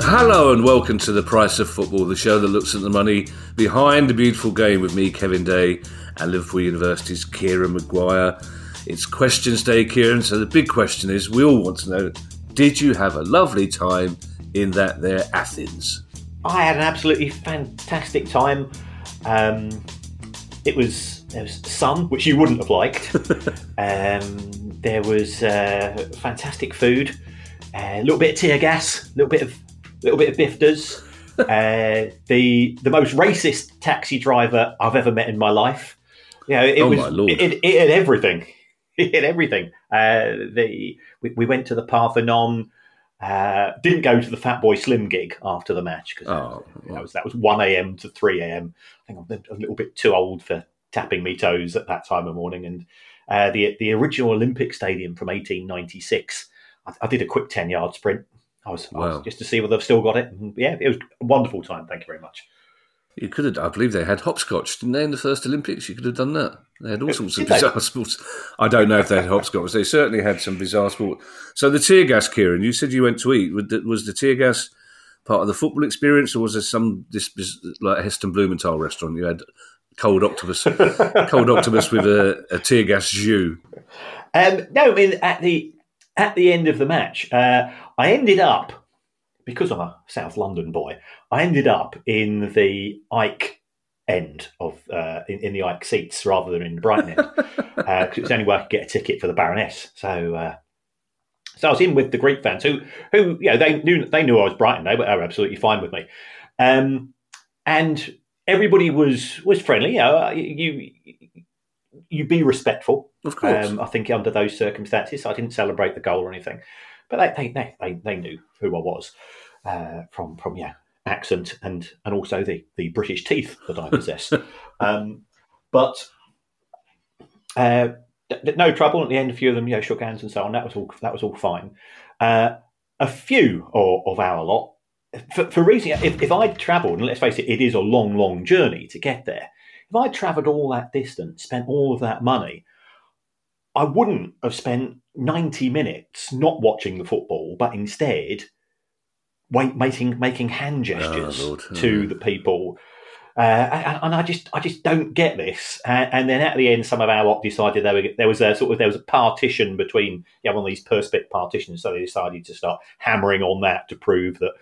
Hello and welcome to the Price of Football, the show that looks at the money behind the beautiful game with me, Kevin Day, and Liverpool University's Kieran Maguire. It's questions day, Kieran. So the big question is, we all want to know: Did you have a lovely time in that there Athens? I had an absolutely fantastic time. Um, it was there was sun, which you wouldn't have liked. um, there was uh, fantastic food, a little bit of tear gas, a little bit of little bit of bifters. uh, the the most racist taxi driver I've ever met in my life. You know, it Oh, was my Lord. It, it, it had everything. It had everything. Uh, the we, we went to the Parthenon. Uh, didn't go to the Fat Boy Slim gig after the match because Oh, that was that was one a.m. to three a.m. I think I'm a little bit too old for tapping me toes at that time of morning. And uh, the the original Olympic Stadium from 1896, I, I did a quick ten yard sprint. I was, I was just to see whether I've still got it. And yeah, it was a wonderful time. Thank you very much. You could have. I believe they had hopscotch, didn't they? In the first Olympics, you could have done that. They had all sorts of bizarre sports. I don't know if they had hopscotch. They certainly had some bizarre sport. So the tear gas, Kieran. You said you went to eat. Was the, was the tear gas part of the football experience, or was there some this, this like Heston Blumenthal restaurant? You had cold octopus, cold octopus with a, a tear gas jus. Um, no, I mean at the at the end of the match, uh, I ended up because I'm a South London boy. I ended up in the Ike end of uh, in, in the Ike seats rather than in the Brighton end because it was the only way I could get a ticket for the Baroness. So. Uh, so I was in with the Greek fans who, who, you know, they knew they knew I was Brighton. They were, they were absolutely fine with me, um, and everybody was was friendly. You know, you you be respectful. Of course. Um, I think under those circumstances, I didn't celebrate the goal or anything, but they they they, they, knew who I was uh, from from yeah accent and and also the the British teeth that I possess. um, but uh, no trouble at the end. A few of them, you know, shook hands and so on. That was all that was all fine. Uh, a few of, of our lot. For, for reason, if, if I'd travelled, and let's face it, it is a long, long journey to get there. If I'd travelled all that distance, spent all of that money, I wouldn't have spent 90 minutes not watching the football, but instead wait, making making hand gestures Oh, to yeah. the people. Uh, and, and I just I just don't get this. And, and then at the end, some of our lot decided there, were, there was a sort of there was a partition between yeah one of these perspex partitions, so they decided to start hammering on that to prove that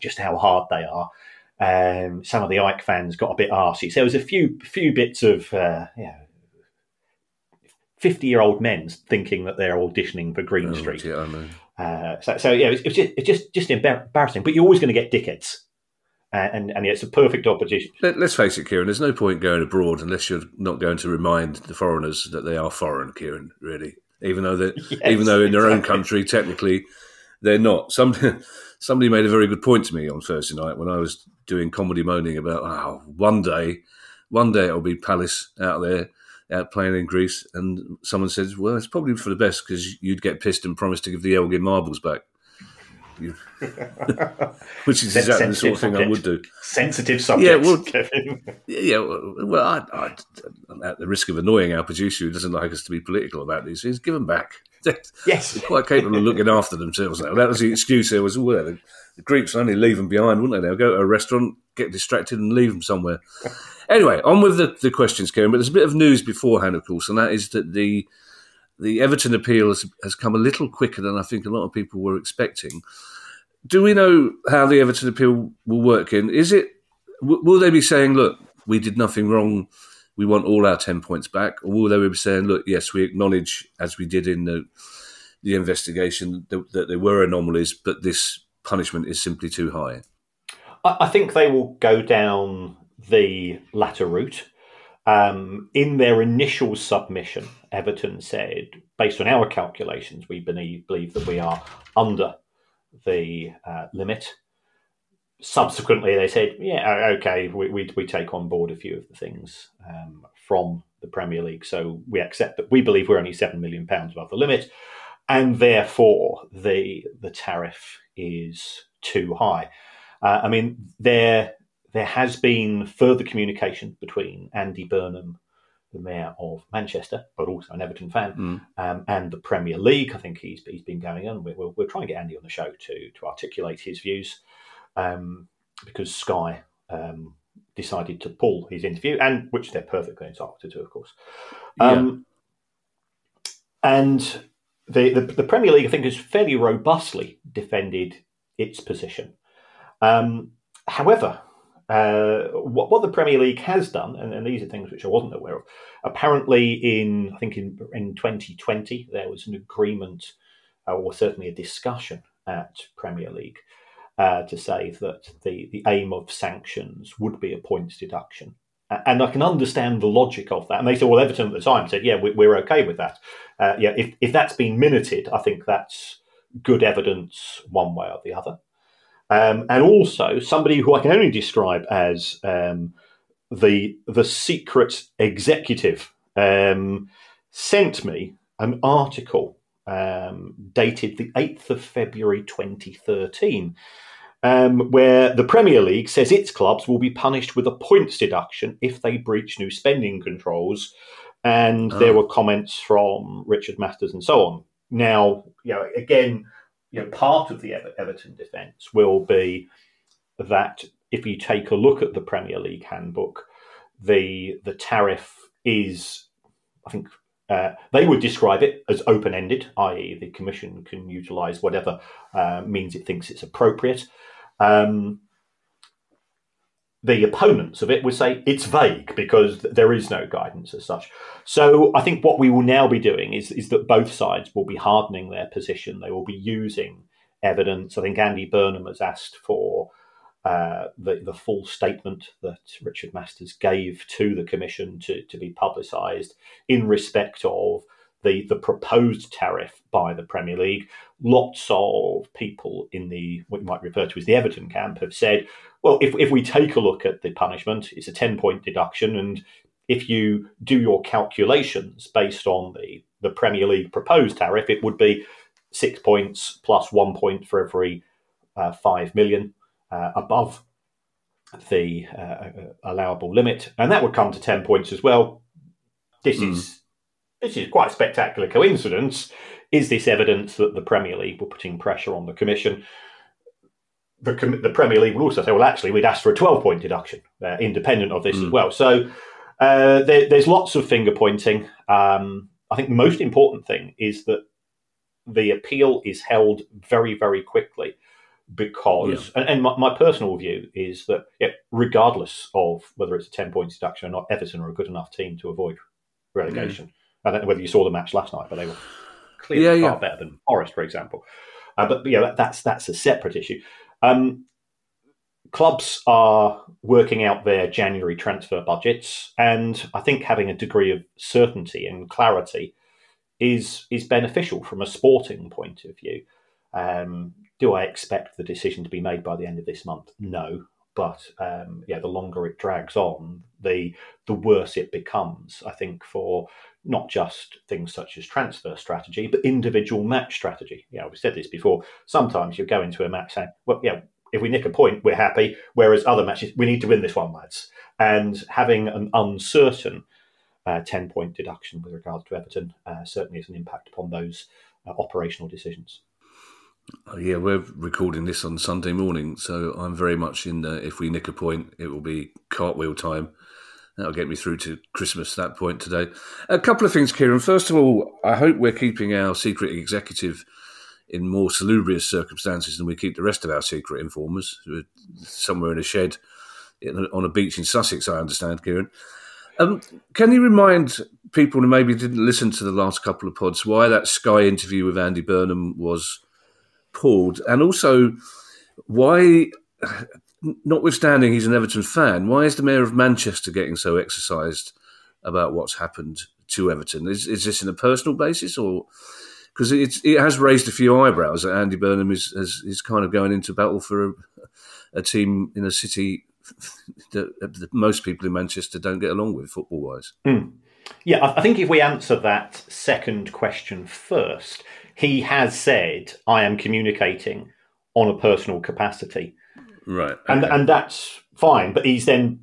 just how hard they are. Um, some of the Ike fans got a bit arsy. So there was a few few bits of uh, yeah. 50 year old men thinking that they're auditioning for Green Oh, Street. yeah. Uh, so, so yeah, it's, it's just it's just just embarrassing. But you're always going to get dickheads, uh, and and it's a perfect opposition. Let, let's face it, Kieran. There's no point going abroad unless you're not going to remind the foreigners that they are foreign, Kieran. Really, even though they, Yes, even though in their own country technically they're not. Some somebody made a very good point to me on Thursday night when I was doing comedy moaning about oh, one day, one day it'll be Palace out there. Out playing in Greece, and someone says, "Well, it's probably for the best because you'd get pissed and promise to give the Elgin marbles back." Which is exactly the sort of thing I would do. Sensitive subject. well- Kevin. Yeah, well, well I, I, at the risk of annoying our producer, who doesn't like us to be political about these things, give them back. They're yes. quite capable of looking after themselves now. That was the excuse there was, well, the, the Greeks only leave them behind, wouldn't they? They'll go to a restaurant, get distracted, and leave them somewhere. Anyway, on with the, the questions, Kieran. But there's a bit of news beforehand, of course, and that is that the the Everton appeal has, has come a little quicker than I think a lot of people were expecting. Do we know how the Everton appeal will work? In is it w- will they be saying, look, we did nothing wrong, we want all our ten points back, or will they be saying, look, yes, we acknowledge as we did in the the investigation that, that there were anomalies, but this punishment is simply too high. I, I think they will go down the latter route. Um, in their initial submission, Everton said, based on our calculations, we believe, believe that we are under the uh, limit. Subsequently, they said, yeah, okay, we, we, we take on board a few of the things um, from the Premier League. So we accept that we believe we're only £7 million above the limit, and therefore the, the tariff is too high. Uh, I mean, their there has been further communication between Andy Burnham, the mayor of Manchester, but also an Everton fan, Mm. um, and the Premier League. I think he's he's been going on. We're, we're, we're trying to get Andy on the show to to articulate his views um, because Sky um, decided to pull his interview, and which they're perfectly entitled to do, of course. Um, And the, the the Premier League, I think, has fairly robustly defended its position. Um, however, uh, what, what the Premier League has done, and, and these are things which I wasn't aware of, apparently in I think in in 2020 there was an agreement, uh, or certainly a discussion at Premier League uh, to say that the the aim of sanctions would be a points deduction. And I can understand the logic of that. And they said, well, Everton at the time said, yeah, we- we're okay with that. Uh, yeah, if, if that's been minuted, I think that's good evidence one way or the other. Um, and also, somebody who I can only describe as um, the the secret executive um, sent me an article um, dated the eighth of February, twenty thirteen. Um, where the Premier League says its clubs will be punished with a points deduction if they breach new spending controls, and there Oh. were comments from Richard Masters and so on. Now, you know, again, you know, part of the Ever- Everton defence will be that if you take a look at the Premier League handbook, the the tariff is, I think, uh, they would describe it as open ended, i.e., the Commission can utilise whatever uh, means it thinks it's appropriate. Um, the opponents of it would say it's vague because there is no guidance as such. So I think what we will now be doing is, is that both sides will be hardening their position. They will be using evidence. I think Andy Burnham has asked for uh, the, the full statement that Richard Masters gave to the Commission to, to be publicised in respect of the, the proposed tariff by the Premier League. Lots of people in the what you might refer to as the Everton camp have said, well, if, if we take a look at the punishment, it's a 10 point deduction. And if you do your calculations based on the, the Premier League proposed tariff, it would be six points plus one point for every uh, five million uh, above the uh, allowable limit. And that would come to 10 points as well. This Mm. is this is quite a spectacular coincidence. Is this evidence that the Premier League were putting pressure on the Commission? The, com- the Premier League will also say, well, actually, we'd asked for a 12 point deduction, uh, independent of this as Mm. well. So uh, there, there's lots of finger pointing. Um, I think the most important thing is that the appeal is held very, very quickly because, and, and my, my personal view is that, yeah, regardless of whether it's a 10 point deduction or not, Everton are a good enough team to avoid relegation. I don't know whether you saw the match last night, but they were clearly Yeah, far yeah. better than Forest, for example. Uh, but, yeah, that, that's that's a separate issue. Um, clubs are working out their January transfer budgets, and I think having a degree of certainty and clarity is is beneficial from a sporting point of view. Um, do I expect the decision to be made by the end of this month? No, but um, yeah, the longer it drags on, the the worse it becomes. I think for not just things such as transfer strategy, but individual match strategy. Yeah, we've said this before. Sometimes you go into a match saying, "Well, yeah, if we nick a point, we're happy." Whereas other matches, we need to win this one, lads. And having an uncertain uh, ten point deduction with regards to Everton uh, certainly has an impact upon those uh, operational decisions. Oh, yeah, we're recording this on Sunday morning, so I'm very much in the if we nick a point, it will be cartwheel time. That'll get me through to Christmas, that point today. A couple of things, Kieran. First of all, I hope we're keeping our secret executive in more salubrious circumstances than we keep the rest of our secret informers, are somewhere in a shed on a beach in Sussex, I understand, Kieran. Um, can you remind people who maybe didn't listen to the last couple of pods why that Sky interview with Andy Burnham was pulled, and also why, notwithstanding he's an Everton fan, why is the mayor of Manchester getting so exercised about what's happened to Everton? Is, is this in a personal basis, or because it, has raised a few eyebrows that Andy Burnham is is, is kind of going into battle for a, a team in a city that, that most people in Manchester don't get along with football wise. Hmm. Yeah, I I think if we answer that second question first, he has said, I am communicating on a personal capacity. Right. Okay. And and that's fine. But he's then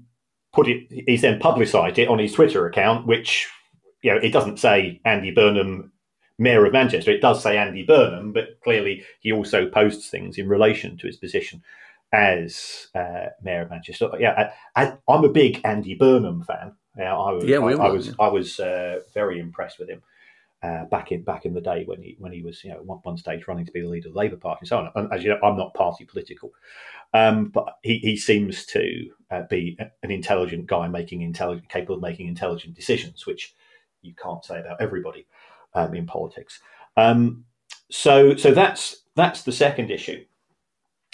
put it. He's then publicised it on his Twitter account, which you know it doesn't say Andy Burnham, Mayor of Manchester. It does say Andy Burnham, but clearly he also posts things in relation to his position as uh, Mayor of Manchester. Yeah, I, am a big Andy Burnham fan. Yeah, I was. Yeah, I, I, was. I was uh, very impressed with him uh, back in back in the day when he when he was you know one, one stage running to be the leader of the Labour Party and so on. And as you know, I'm not party political, um, but he, he seems to uh, be an intelligent guy making intelligent, capable of making intelligent decisions, which you can't say about everybody um, in politics. Um, so so that's that's the second issue.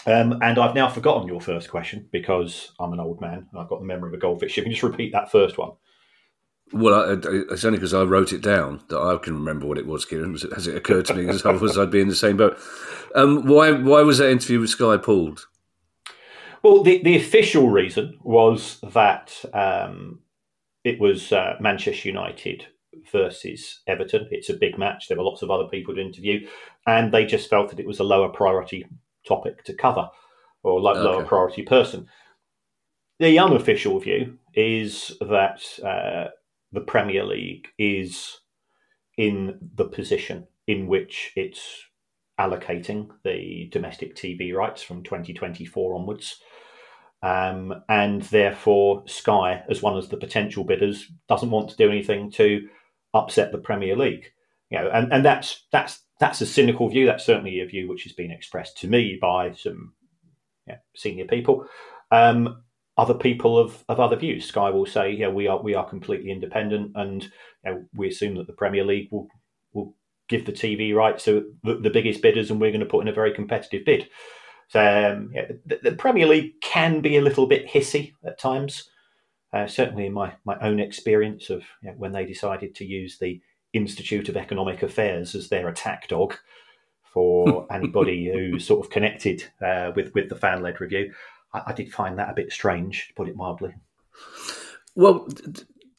Um, and I've now forgotten your first question because I'm an old man and I've got the memory of a goldfish. If you can just repeat that first one. Well, I, it's only because I wrote it down that I can remember what it was, Kieran. Has it occurred to me as otherwise I'd be in the same boat? Um, why, why was that interview with Sky pulled? Well, the, the official reason was that um, it was uh, Manchester United versus Everton. It's a big match. There were lots of other people to interview, and they just felt that it was a lower priority topic to cover or okay. lower priority person. The unofficial view is that uh, the Premier League is in the position in which it's allocating the domestic TV rights from 2024 onwards. Um, and therefore, Sky, as one of the potential bidders, doesn't want to do anything to upset the Premier League. You know, and, and that's that's that's a cynical view. That's certainly a view which has been expressed to me by some senior people. Um, other people of, of other views. Sky will say, yeah, we are we are completely independent, and you know, we assume that the Premier League will will give the TV rights to the, the biggest bidders, and we're going to put in a very competitive bid. So um, yeah, the, the, Premier League can be a little bit hissy at times. Uh, certainly, in my my own experience of you know, when they decided to use the Institute of Economic Affairs as their attack dog for anybody who's sort of connected uh, with with the fan led review. I, I, did find that a bit strange, to put it mildly. Well,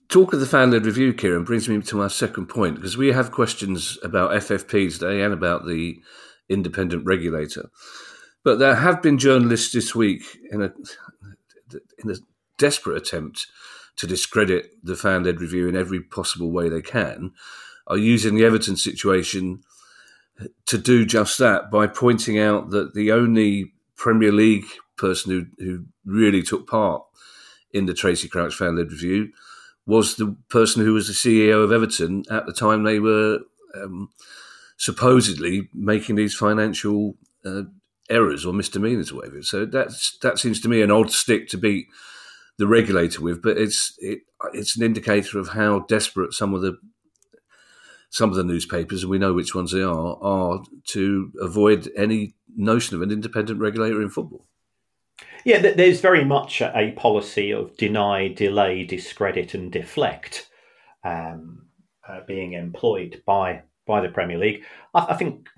talk of the fan led review, Kieran, brings me to my second point because we have questions about FFP today and about the independent regulator. But there have been journalists this week in a in a desperate attempt to discredit the fan led review in every possible way they can, are using the Everton situation to do just that by pointing out that the only Premier League person who, who really took part in the Tracy Crouch fan led review was the person who was the CEO of Everton at the time they were um, supposedly making these financial uh, errors or misdemeanors or whatever. So that's that seems to me an odd stick to beat the regulator with, but it's it, it's an indicator of how desperate some of the some of the newspapers, and we know which ones they are, are to avoid any notion of an independent regulator in football. Yeah, there's very much a policy of deny, delay, discredit, and deflect um, uh, being employed by by the Premier League. I, I think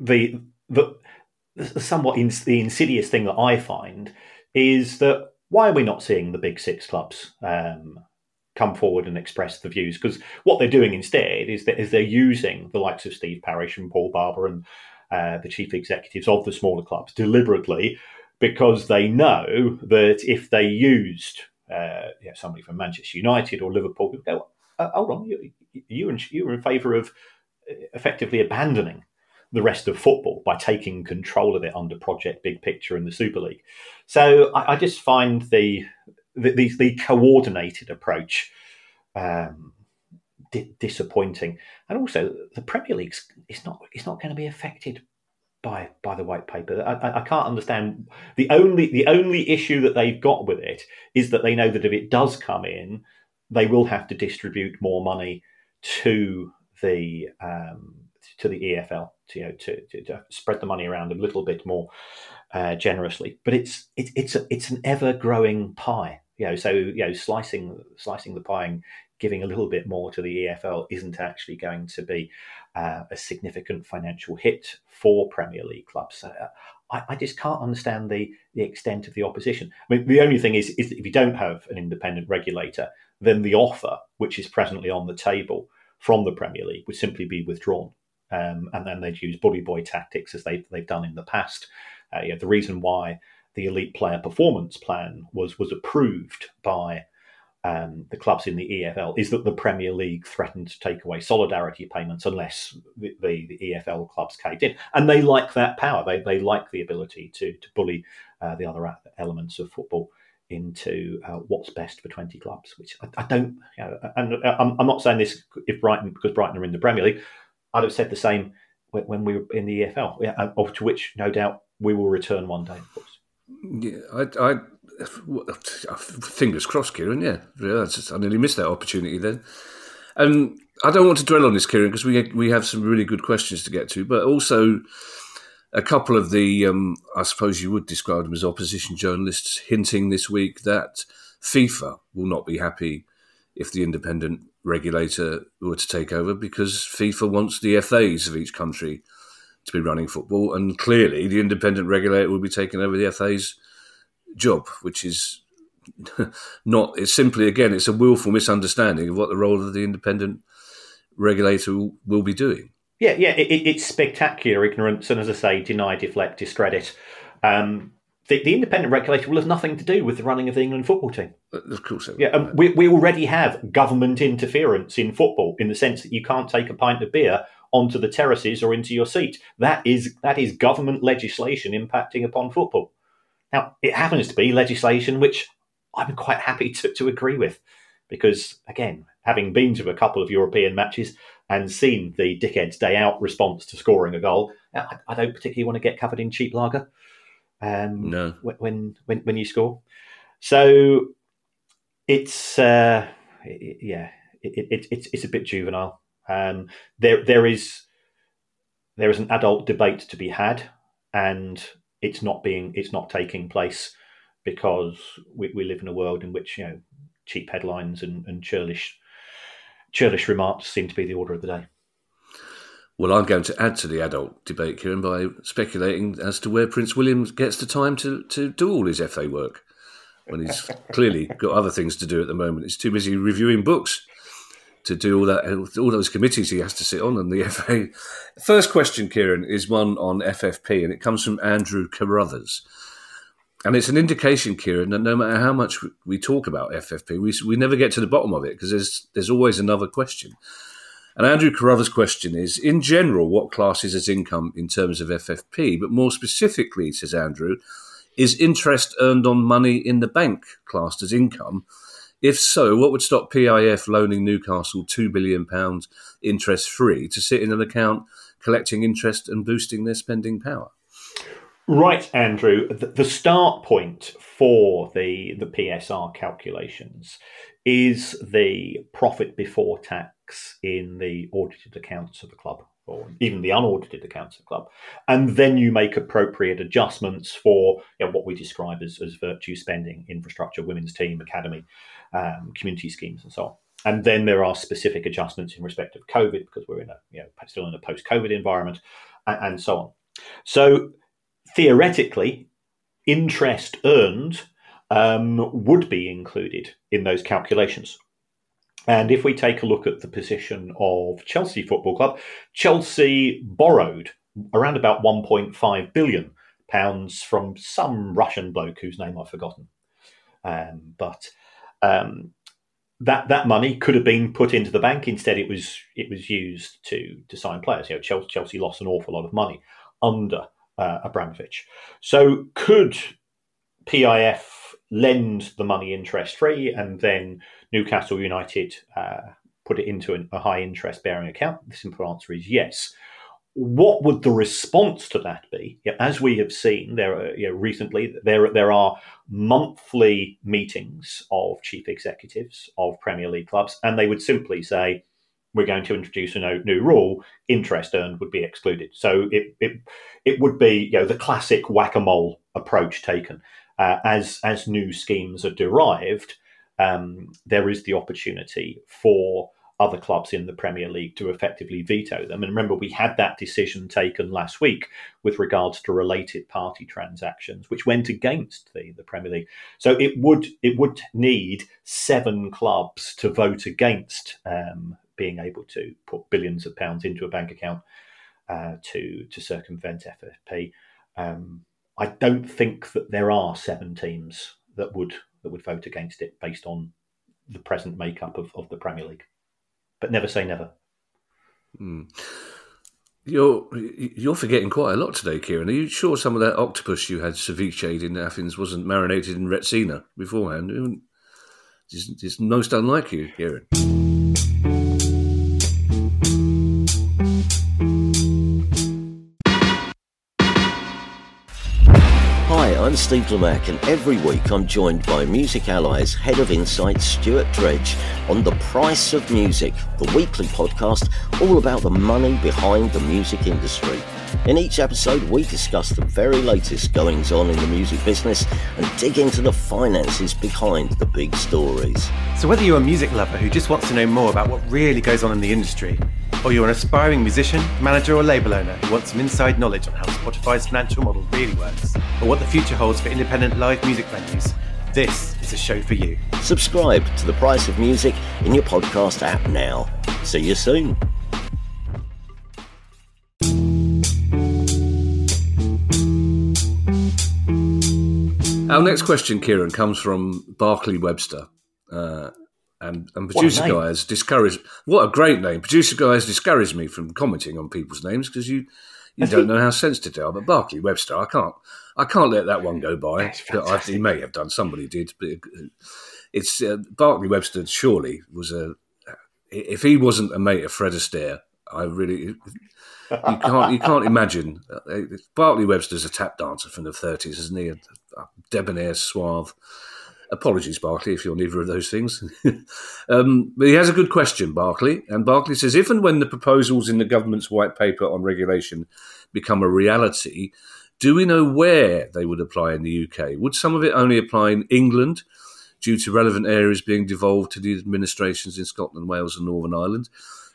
the the somewhat the insidious thing that I find is that why are we not seeing the big six clubs um, come forward and express the views? Because what they're doing instead is that is they're using the likes of Steve Parish and Paul Barber and uh, the chief executives of the smaller clubs deliberately because they know that if they used uh, you know, somebody from Manchester United or Liverpool, people go, uh, hold on, you, you, you are in favour of uh, effectively abandoning the rest of football by taking control of it under Project Big Picture in the Super League. So I, I just find the the, the, the coordinated approach um, di- disappointing, and also the Premier League is not is not going to be affected by by the white paper. I, I, can't understand the only the only issue that they've got with it is that they know that if it does come in, they will have to distribute more money to the um, to the EFL to, you know, to, to, spread the money around a little bit more uh, generously. But it's it, it's a, it's an ever growing pie. You know, so you know, slicing slicing the pie giving a little bit more to the EFL isn't actually going to be uh, a significant financial hit for Premier League clubs. Uh, I, I, just can't understand the the extent of the opposition. I mean, the only thing is, is if you don't have an independent regulator, then the offer, which is presently on the table from the Premier League, would simply be withdrawn um, and then they'd use bully boy tactics as they've, they've done in the past Uh, the reason why the elite player performance plan was was approved by um, the clubs in the EFL is that the Premier League threatened to take away solidarity payments unless the, the, the EFL clubs caved in. And they like that power. They, they like the ability to, to bully uh, the other elements of football into uh, what's best for 20 clubs, which I, I don't, you know, and uh, I'm, I'm, not saying this if Brighton, because Brighton are in the Premier League, I'd have said the same when, we were in the EFL, yeah, to which no doubt we will return one day, of course. Yeah, I, I fingers crossed, Kieran. Yeah, I nearly missed that opportunity then. And I don't want to dwell on this, Kieran, because we we have some really good questions to get to, but also a couple of the, um, I suppose you would describe them as opposition journalists, hinting this week that FIFA will not be happy if the independent regulator were to take over because FIFA wants the FAs of each country to be running football, and clearly the independent regulator will be taking over the FA's job, which is not. It's simply again, it's a willful misunderstanding of what the role of the independent regulator will, be doing. Yeah, yeah, it, it's spectacular ignorance, and as I say, deny, deflect, discredit. Um, the, the, independent regulator will have nothing to do with the running of the England football team. Uh, of course, yeah. Um, we, we already have government interference in football in the sense that you can't take a pint of beer onto the terraces or into your seat. That is that is government legislation impacting upon football. Now, it happens to be legislation which I'm quite happy to, to agree with, because again, having been to a couple of European matches and seen the dickhead's day out response to scoring a goal, I, I don't particularly want to get covered in cheap lager. Um, no. When when when you score, so it's uh, it, yeah, it, it, it's it's a bit juvenile. Um, there there is there is an adult debate to be had, and it's not being it's not taking place because we, we live in a world in which you know cheap headlines and, and churlish churlish remarks seem to be the order of the day. Well, I'm going to add to the adult debate, Kieran, by speculating as to where Prince William gets the time to, to do all his FA work when he's clearly got other things to do at the moment. He's too busy reviewing books to do all that, all those committees he has to sit on, and the FA. First question, Kieran, is one on FFP, and it comes from Andrew Carruthers. And it's an indication, Kieran, that no matter how much we talk about FFP, we, we never get to the bottom of it because there's there's always another question. And Andrew Carruthers' question is, in general, what classes as income in terms of FFP? But more specifically, says Andrew, is interest earned on money in the bank classed as income? If so, what would stop PIF loaning Newcastle £2 billion interest free to sit in an account collecting interest and boosting their spending power? Right, Andrew. The start point for the, the PSR calculations is the profit before tax in the audited accounts of the club or even the unaudited accounts of the club. And then you make appropriate adjustments for you know, what we describe as, as virtue spending, infrastructure, women's team, academy, um, community schemes, and so on. And then there are specific adjustments in respect of COVID because we're in a you know still in a post-COVID environment, and, and so on. So theoretically, interest earned um, would be included in those calculations. And if we take a look at the position of Chelsea Football Club, Chelsea borrowed around about 1.5 billion pounds from some Russian bloke whose name I've forgotten. Um, but um, that that money could have been put into the bank. Instead, it was it was used to to sign players. You know, Chelsea, Chelsea lost an awful lot of money under uh, Abramovich. So, could PIF lend the money interest free, and then Newcastle United uh, put it into an, a high interest bearing account? The simple answer is yes what would the response to that be? as we have seen, there are you know, recently there there are monthly meetings of chief executives of Premier League clubs, and they would simply say, "We're going to introduce a new, new rule: interest earned would be excluded." So it it it would be you know the classic whack a mole approach taken uh, as as new schemes are derived. Um, there is the opportunity for other clubs in the Premier League to effectively veto them. And remember, we had that decision taken last week with regards to related party transactions, which went against the, the Premier League. So it would it would need seven clubs to vote against um, being able to put billions of pounds into a bank account uh, to to circumvent FFP. Um, I don't think that there are seven teams that would that would vote against it based on the present makeup of, of the Premier League. But never say never. Mm. You're you're forgetting quite a lot today, Kieran. Are you sure some of that octopus you had ceviche in Athens wasn't marinated in Retsina beforehand? It's, it's most unlike you, Kieran. Steve Lamacq, and every week I'm joined by Music Ally's Head of Insight, Stuart Dredge, on The Price of Music, the weekly podcast all about the money behind the music industry. In each episode, we discuss the very latest goings on in the music business and dig into the finances behind the big stories. So, whether you're a music lover who just wants to know more about what really goes on in the industry, or you're an aspiring musician, manager, or label owner who wants some inside knowledge on how Spotify's financial model really works, or what the future holds for independent live music venues, this is a show for you. Subscribe to The Price of Music in your podcast app now. See you soon. Our next question, Kieran, comes from Barclay Webster. Uh, and, and producer guy has discouraged. What a great name! Producer guy has discouraged me from commenting on people's names because you you don't know how sensitive they are. But Barclay Webster, I can't I can't let that one go by. I, he may have done. Somebody did, but it's uh, Barclay Webster. Surely was a if he wasn't a mate of Fred Astaire, I really you can't you can't imagine. Barclay Webster's a tap dancer from the thirties, isn't he? A, a debonair, suave. Apologies, Barclay, if you're neither of those things. um, but he has a good question, Barclay. And Barclay says if and when the proposals in the government's white paper on regulation become a reality, do we know where they would apply in the UK? Would some of it only apply in England due to relevant areas being devolved to the administrations in Scotland, Wales, and Northern Ireland?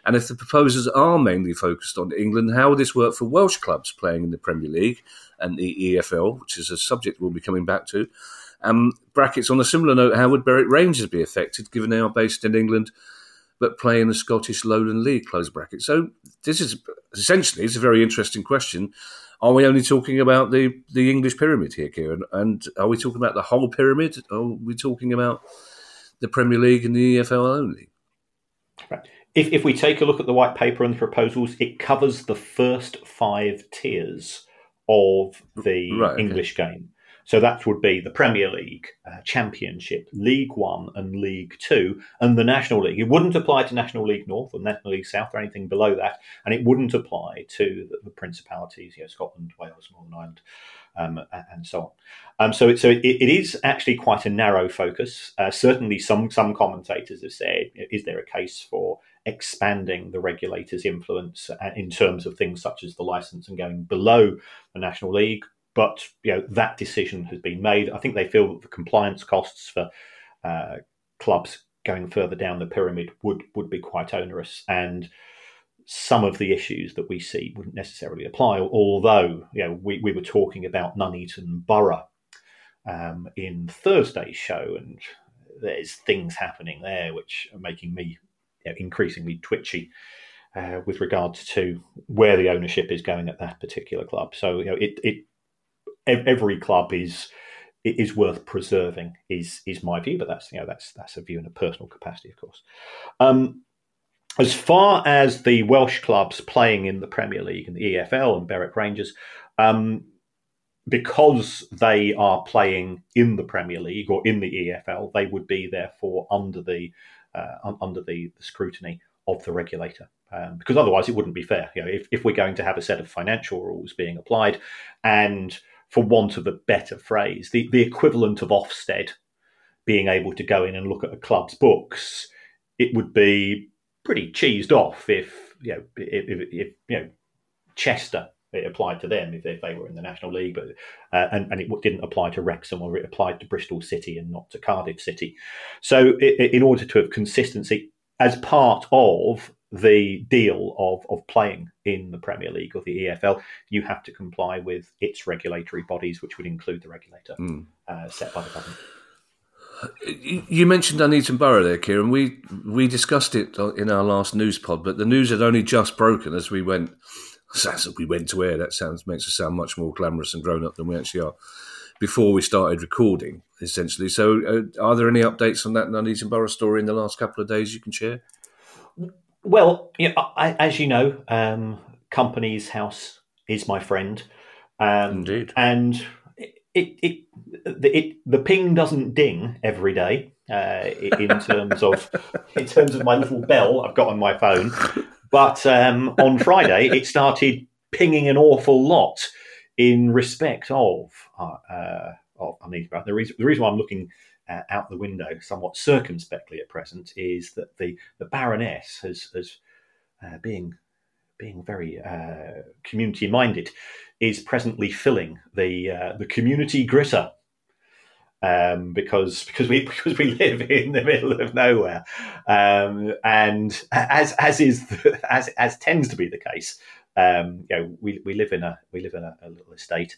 And if the proposals are mainly focused on England, how would this work for Welsh clubs playing in the Premier League and the EFL, which is a subject we'll be coming back to? Um, brackets on a similar note, how would Berwick Rangers be affected given they are based in England but play in the Scottish Lowland League? Close bracket. So this is essentially it's a very interesting question. Are we only talking about the, the English pyramid here, Kieran? And are we talking about the whole pyramid? Or are we talking about the Premier League and the EFL only? Right. If, if we take a look at the white paper and the proposals, it covers the first five tiers of the right, English okay. game. So that would be the Premier League, uh, Championship, League One, and League Two, and the National League. It wouldn't apply to National League North or National League South or anything below that, and it wouldn't apply to the, the principalities, you know, Scotland, Wales, Northern Ireland, um, and so on. Um, so, so it, it is actually quite a narrow focus. Uh, certainly, some some commentators have said, is there a case for expanding the regulator's influence uh, in terms of things such as the license and going below the National League? But you know that decision has been made. I think they feel that the compliance costs for uh, clubs going further down the pyramid would would be quite onerous, and some of the issues that we see wouldn't necessarily apply. Although you know we, we were talking about Nuneaton Borough um, in Thursday's show, and there's things happening there which are making me you know, increasingly twitchy. Uh, with regards to where the ownership is going at that particular club, so you know it, it every club is is worth preserving is is my view but that's you know that's that's a view in a personal capacity of course. Um, as far as the Welsh clubs playing in the Premier League and the EFL and Berwick Rangers um, because they are playing in the Premier League or in the EFL they would be therefore under the uh, under the, the, scrutiny of the regulator. Um, because otherwise it wouldn't be fair. You know if, if we're going to have a set of financial rules being applied and for want of a better phrase, the, the equivalent of Ofsted being able to go in and look at a club's books, it would be pretty cheesed off if you know if, if, if you know Chester it applied to them if they, if they were in the National League, but uh, and, and, it didn't apply to Wrexham or it applied to Bristol City and not to Cardiff City. So, it, in order to have consistency as part of the deal of, of playing in the Premier League or the EFL, you have to comply with its regulatory bodies, which would include the regulator mm. uh, set by the government. You mentioned Nuneaton Borough there, Kieran. We we discussed it in our last news pod, but the news had only just broken as we went As we went to air, that sounds makes us sound much more glamorous and grown up than we actually are. Before we started recording, essentially. So, uh, are there any updates on that Nuneaton Borough story in the last couple of days you can share? Well, yeah, I, as you know, um, Companies House is my friend. Um, Indeed. And it, it, it, it, the ping doesn't ding every day uh, in terms of in terms of my little bell I've got on my phone. But um, on Friday, it started pinging an awful lot in respect of. Uh, uh, of I mean, the reason, the reason why I'm looking uh, out the window somewhat circumspectly at present is that the, the Baroness has, has uh, being being very uh, community minded, is presently filling the uh, the community gritter. Um, because because we because we live in the middle of nowhere, um, and as as is the, as as tends to be the case, um, you know, we, we live in a we live in a, a little estate.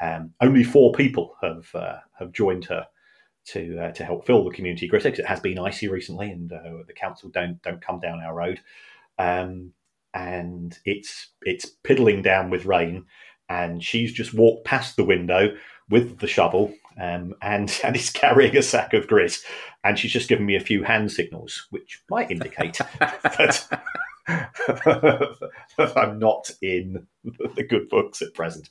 Um, only four people have uh, have joined her to uh, to help fill the community gritter because it has been icy recently, and uh, the council don't don't come down our road, um, and it's it's piddling down with rain, and she's just walked past the window with the shovel um, and and is carrying a sack of grit, and she's just given me a few hand signals, which might indicate that. I'm not in the good books at present.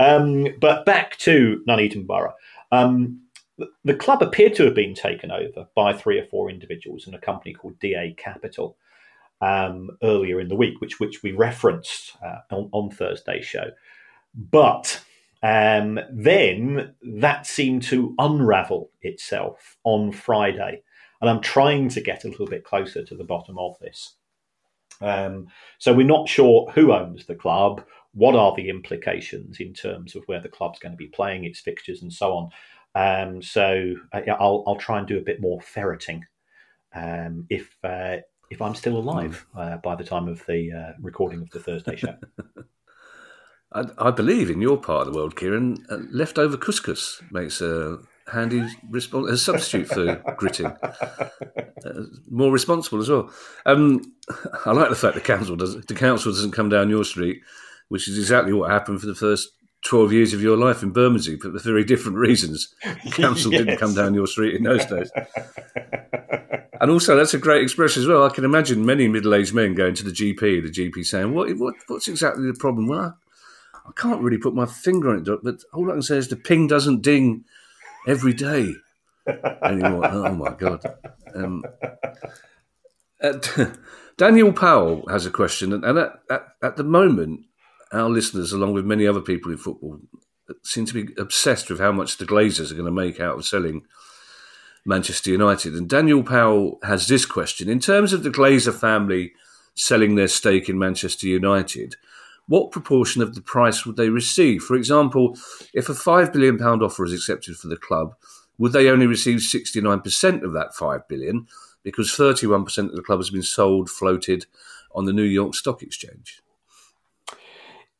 Um, but back to Nuneaton Borough. Um, the club appeared to have been taken over by three or four individuals in a company called DA Capital um, earlier in the week, which which we referenced uh, on, on Thursday's show. But um, then that seemed to unravel itself on Friday, and I'm trying to get a little bit closer to the bottom of this. Um, so we're not sure who owns the club, what are the implications in terms of where the club's going to be playing its fixtures and so on. Um, so uh, I'll, I'll try and do a bit more ferreting um, if uh, if I'm still alive hmm. uh, by the time of the uh, recording of the Thursday show. I, I, believe in your part of the world, Kieran, uh, leftover couscous makes a handy response a substitute for gritting. Uh, more responsible as well. Um, I like the fact the council doesn't the council doesn't come down your street, which is exactly what happened for the first 12 years of your life in Bermondsey, but for very different reasons. Council yes. didn't come down your street in those days. and also, that's a great expression as well. I can imagine many middle aged men going to the GP, the GP saying, what, what, What's exactly the problem? Well, I, I can't really put my finger on it, but all I can say is the ping doesn't ding every day anymore. oh, my God. Um, uh, Daniel Powell has a question, and at, at, at the moment, our listeners, along with many other people in football, seem to be obsessed with how much the Glazers are going to make out of selling Manchester United. And Daniel Powell has this question In terms of the Glazer family selling their stake in Manchester United, what proportion of the price would they receive? For example, if a £5 billion offer is accepted for the club, would they only receive 69% of that £5 billion because 31% of the club has been sold, floated on the New York Stock Exchange?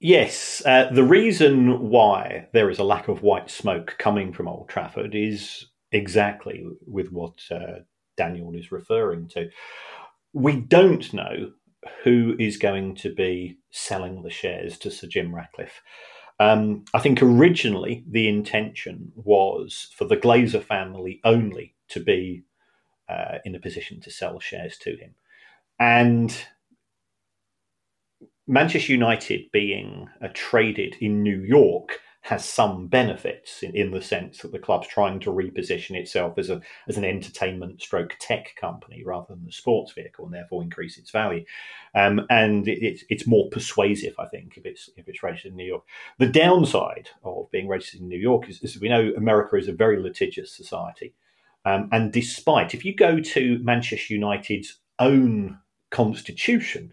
Yes, uh, the reason why there is a lack of white smoke coming from Old Trafford is exactly with what uh, Daniel is referring to. We don't know who is going to be selling the shares to Sir Jim Ratcliffe. Um, I think originally the intention was for the Glazer family only to be uh, in a position to sell shares to him. And Manchester United being uh, traded in New York has some benefits in, in the sense that the club's trying to reposition itself as a as an entertainment stroke tech company rather than a sports vehicle and therefore increase its value. Um, and it, it's it's more persuasive, I think, if it's if it's registered in New York. The downside of being registered in New York is, is we know America is a very litigious society. Um, and despite, if you go to Manchester United's own constitution,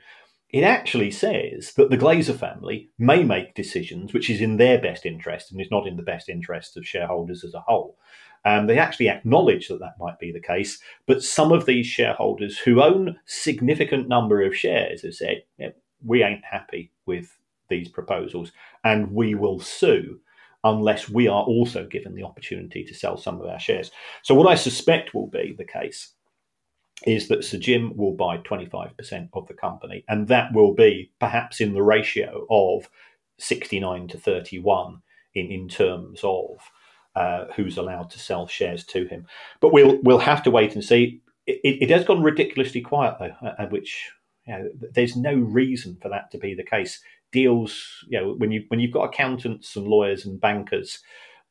it actually says that the Glazer family may make decisions which is in their best interest and is not in the best interest of shareholders as a whole. Um, they actually acknowledge that that might be the case, but some of these shareholders who own significant number of shares have said, yeah, "We ain't happy with these proposals, and we will sue." Unless we are also given the opportunity to sell some of our shares. So, what I suspect will be the case is that Sir Jim will buy 25% of the company, and that will be perhaps in the ratio of 69 to 31 in, in terms of uh, who's allowed to sell shares to him. But we'll we'll have to wait and see. It, it has gone ridiculously quiet though, at which you know, there's no reason for that to be the case. Deals, you know, when you when you've got accountants and lawyers and bankers,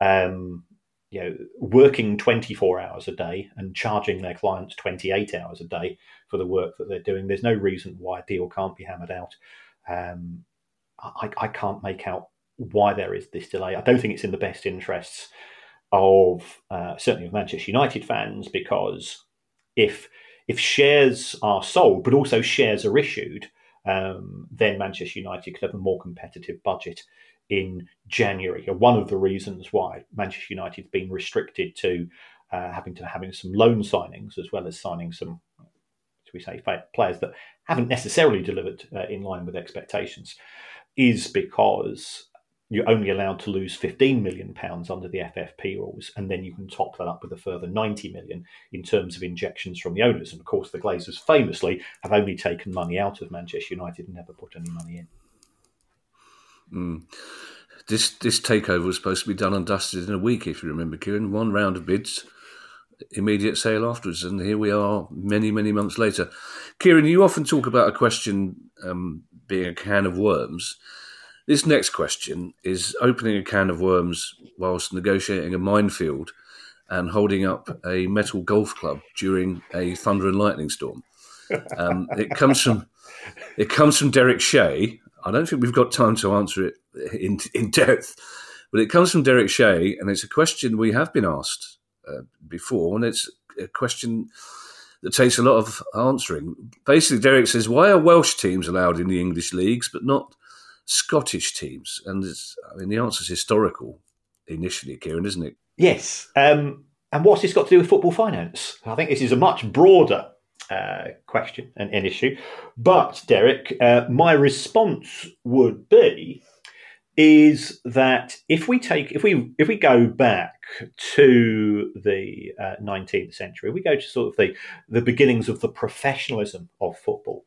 um, you know, working 24 hours a day and charging their clients 28 hours a day for the work that they're doing, there's no reason why a deal can't be hammered out. Um, I, I can't make out why there is this delay. I don't think it's in the best interests of uh, certainly of Manchester United fans because if if shares are sold but also shares are issued, um, then Manchester United could have a more competitive budget in January. One of the reasons why Manchester United's been restricted to uh, having to having some loan signings as well as signing some, should we say, players that haven't necessarily delivered uh, in line with expectations, is because you're only allowed to lose 15 million pounds under the FFP rules, and then you can top that up with a further 90 million in terms of injections from the owners. And of course, the Glazers famously have only taken money out of Manchester United and never put any money in. Mm. This this takeover was supposed to be done and dusted in a week, if you remember, Kieran. One round of bids, immediate sale afterwards, and here we are, many many months later. Kieran, you often talk about a question um, being a can of worms. This next question is opening a can of worms whilst negotiating a minefield and holding up a metal golf club during a thunder and lightning storm. Um, it comes from it comes from Derek Shea, I don't think we've got time to answer it in, in depth, but it comes from Derek Shea, and it's a question we have been asked uh, before, and it's a question that takes a lot of answering. Basically, Derek says, Why are Welsh teams allowed in the English leagues but not Scottish teams? And I mean, the answer is historical initially, Kieran, isn't it? Yes. Um, and what's this got to do with football finance? I think this is a much broader uh, question and an issue. But Derek, uh, my response would be is that if we take if we if we go back to the uh, 19th century, we go to sort of the the beginnings of the professionalism of football.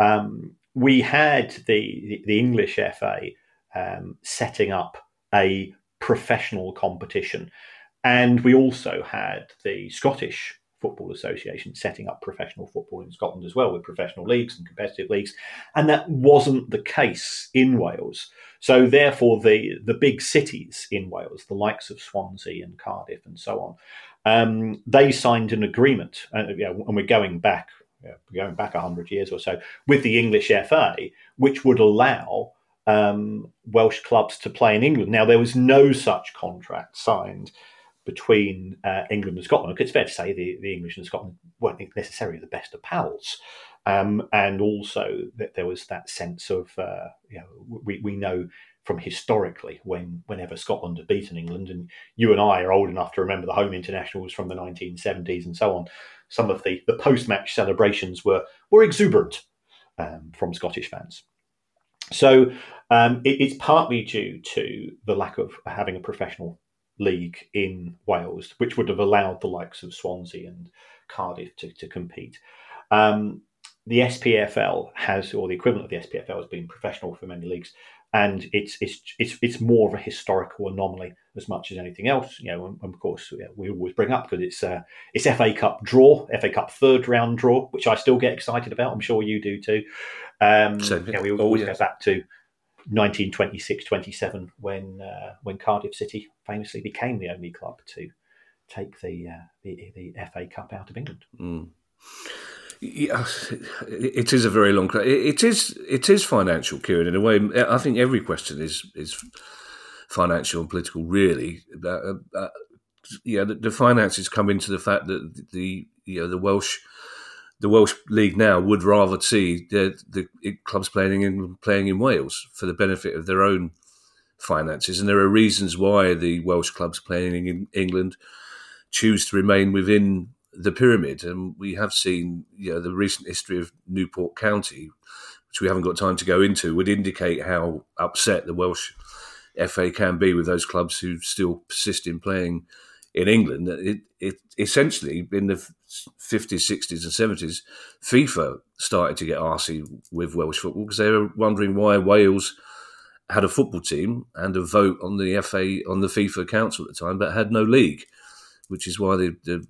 Um, we had the the English FA um, setting up a professional competition, and we also had the Scottish Football Association setting up professional football in Scotland as well, with professional leagues and competitive leagues, and that wasn't the case in Wales. So therefore, the the big cities in Wales, the likes of Swansea and Cardiff and so on, um, they signed an agreement, uh, you know, and we're going back, going back hundred years or so, with the English FA, which would allow um, Welsh clubs to play in England. Now, there was no such contract signed between uh, England and Scotland. It's fair to say the, the English and Scotland weren't necessarily the best of pals. Um, and also that there was that sense of, uh, you know, we, we know from historically when whenever Scotland had beaten England, and you and I are old enough to remember the home internationals from the 1970s and so on, some of the, the post match celebrations were, were exuberant um, from Scottish fans. So um, it, it's partly due to the lack of having a professional league in Wales, which would have allowed the likes of Swansea and Cardiff to, to compete. Um, the SPFL has, or the equivalent of the SPFL, has been professional for many leagues, and it's it's it's it's more of a historical anomaly as much as anything else. You know, and, of course we always bring up because it's uh, it's FA Cup draw, FA Cup third round draw, which I still get excited about. I'm sure you do too. Um, so, yeah, we always oh, yes. go back to 1926-27 when uh, when Cardiff City famously became the only club to take the uh, the, the, FA Cup out of England. Mm. Yeah, it is a very long. It is it is financial, Kieran. In a way, I think every question is is financial and political. Really, uh, yeah, the, the, finances come into the fact that the you know the Welsh the Welsh league now would rather see the, the clubs playing in playing in Wales for the benefit of their own finances, and there are reasons why the Welsh clubs playing in England choose to remain within the pyramid. And we have seen, you know, the recent history of Newport County, which we haven't got time to go into, would indicate how upset the Welsh FA can be with those clubs who still persist in playing in England. It, it essentially in the 50s, 60s, and 70s, FIFA started to get arsy with Welsh football because they were wondering why Wales had a football team and a vote on the FA on the FIFA Council at the time, but had no league, which is why the, the,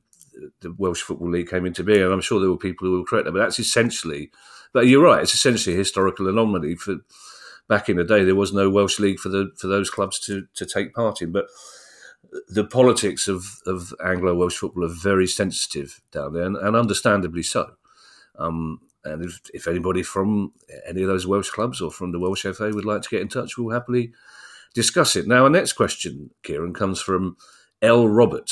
the Welsh Football League came into being. And I'm sure there were people who will correct that, but that's essentially. But you're right; it's essentially a historical anomaly. For back in the day, there was no Welsh league for the for those clubs to to take part in, but the politics of, of Anglo Welsh football are very sensitive down there, and, and understandably so. Um, and if, if, anybody from any of those Welsh clubs or from the Welsh FA would like to get in touch, we'll happily discuss it. Now, our next question, Kieran, comes from L. Robert,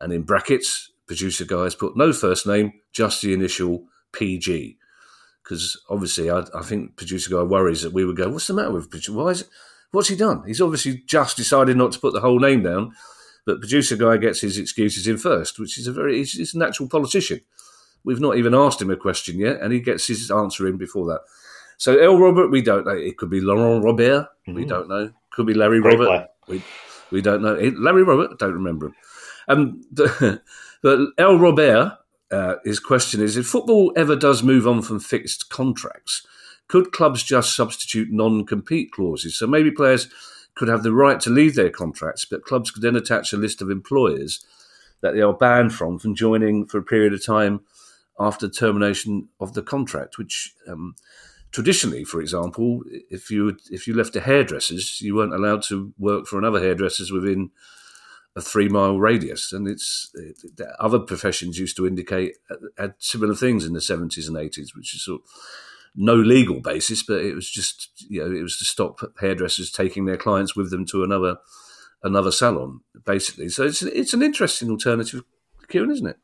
and in brackets, producer guy has put no first name, just the initial PG. Because obviously, I, I, think producer guy worries that we would go, "What's the matter with producer? Why is it?" What's he done? He's obviously just decided not to put the whole name down, but producer guy gets his excuses in first, which is a very he's, he's a natural politician. We've not even asked him a question yet, and he gets his answer in before that. So L. Robert, we don't know. It could be Laurent Robert. Mm-hmm. We don't know. Could be Larry Great Robert. We we don't know. Larry Robert. Don't remember him. Um, the, but L. Robert, uh, his question is: If football ever does move on from fixed contracts, could clubs just substitute non-compete clauses? So maybe players could have the right to leave their contracts, but clubs could then attach a list of employers that they are banned from from joining for a period of time after termination of the contract. Which um, traditionally, for example, if you if you left a hairdressers, you weren't allowed to work for another hairdressers within a three mile radius. And it's it, other professions used to indicate uh, had similar things in the seventies and eighties, which is sort of no legal basis, but it was just you know it was to stop hairdressers taking their clients with them to another another salon, basically. So it's it's an interesting alternative, Kieran, isn't it?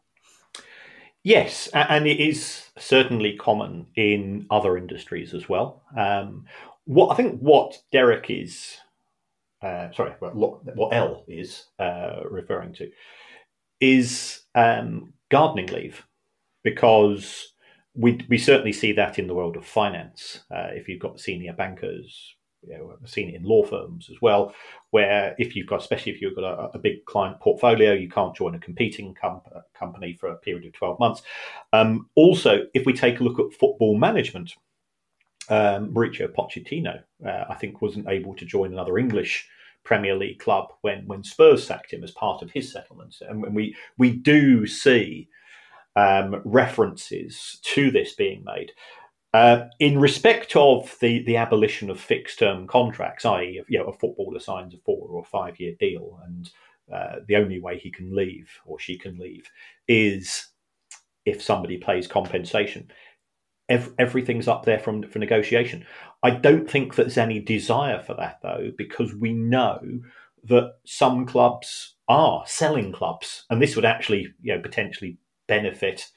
Yes, and it is certainly common in other industries as well. Um, what I think what Derek is, uh, sorry, what L is uh, referring to is um, gardening leave, because we we certainly see that in the world of finance. Uh, if you've got senior bankers, you know, I've seen it in law firms as well, where if you've got, especially if you've got a, a big client portfolio, you can't join a competing com- company for a period of 12 months. Um, also, if we take a look at football management, um, Mauricio Pochettino, uh, I think, wasn't able to join another English Premier League club when, when Spurs sacked him as part of his settlement. And we, we do see um, references to this being made. Uh, in respect of the, the abolition of fixed term contracts, i.e., you know, a footballer signs a four or five year deal, and uh, the only way he can leave or she can leave is if somebody pays compensation. Ev- everything's up there from for negotiation. I don't think there's any desire for that though, because we know that some clubs are selling clubs, and this would actually, you know, potentially benefit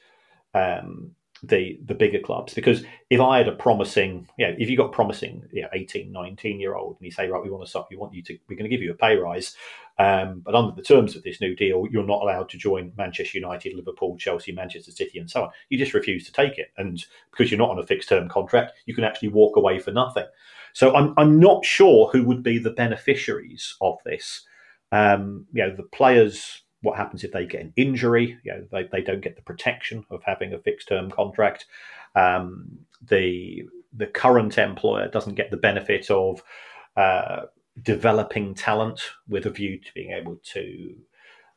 um, the the bigger clubs because if I had a promising, you know, if you got promising, you know, 18, 19 year old, and you say, right, we want to stop, you want you to, we're going to give you a pay rise, um, but under the terms of this new deal, you're not allowed to join Manchester United, Liverpool, Chelsea, Manchester City, and so on. You just refuse to take it, and because you're not on a fixed term contract, you can actually walk away for nothing. So I'm I'm not sure who would be the beneficiaries of this. Um, you know, the players what happens if they get an injury? You know, they, they don't get the protection of having a fixed term contract. Um, the the current employer doesn't get the benefit of uh, developing talent with a view to being able to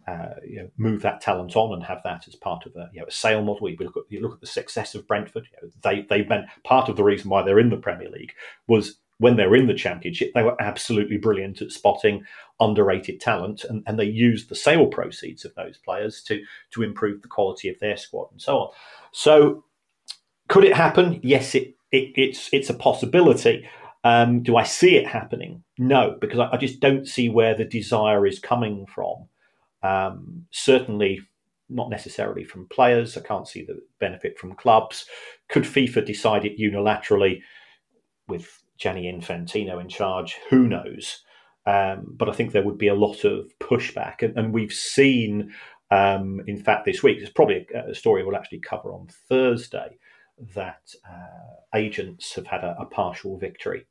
uh, you know, move that talent on and have that as part of a, you know, a sale model. You look at you look at the success of Brentford. You know, they they've been part of the reason why they're in the Premier League was when they were in the championship, they were absolutely brilliant at spotting underrated talent, and, and they used the sale proceeds of those players to to improve the quality of their squad and so on. So, could it happen? Yes, it, it it's it's a possibility. Um, do I see it happening? No, because I, I, just don't see where the desire is coming from. Um, certainly, not necessarily from players. I can't see the benefit from clubs. Could FIFA decide it unilaterally with Gianni Infantino in charge, who knows? Um, but I think there would be a lot of pushback. And, and we've seen, um, in fact, this week, it's probably a, story we'll actually cover on Thursday, that uh, agents have had a, a partial victory.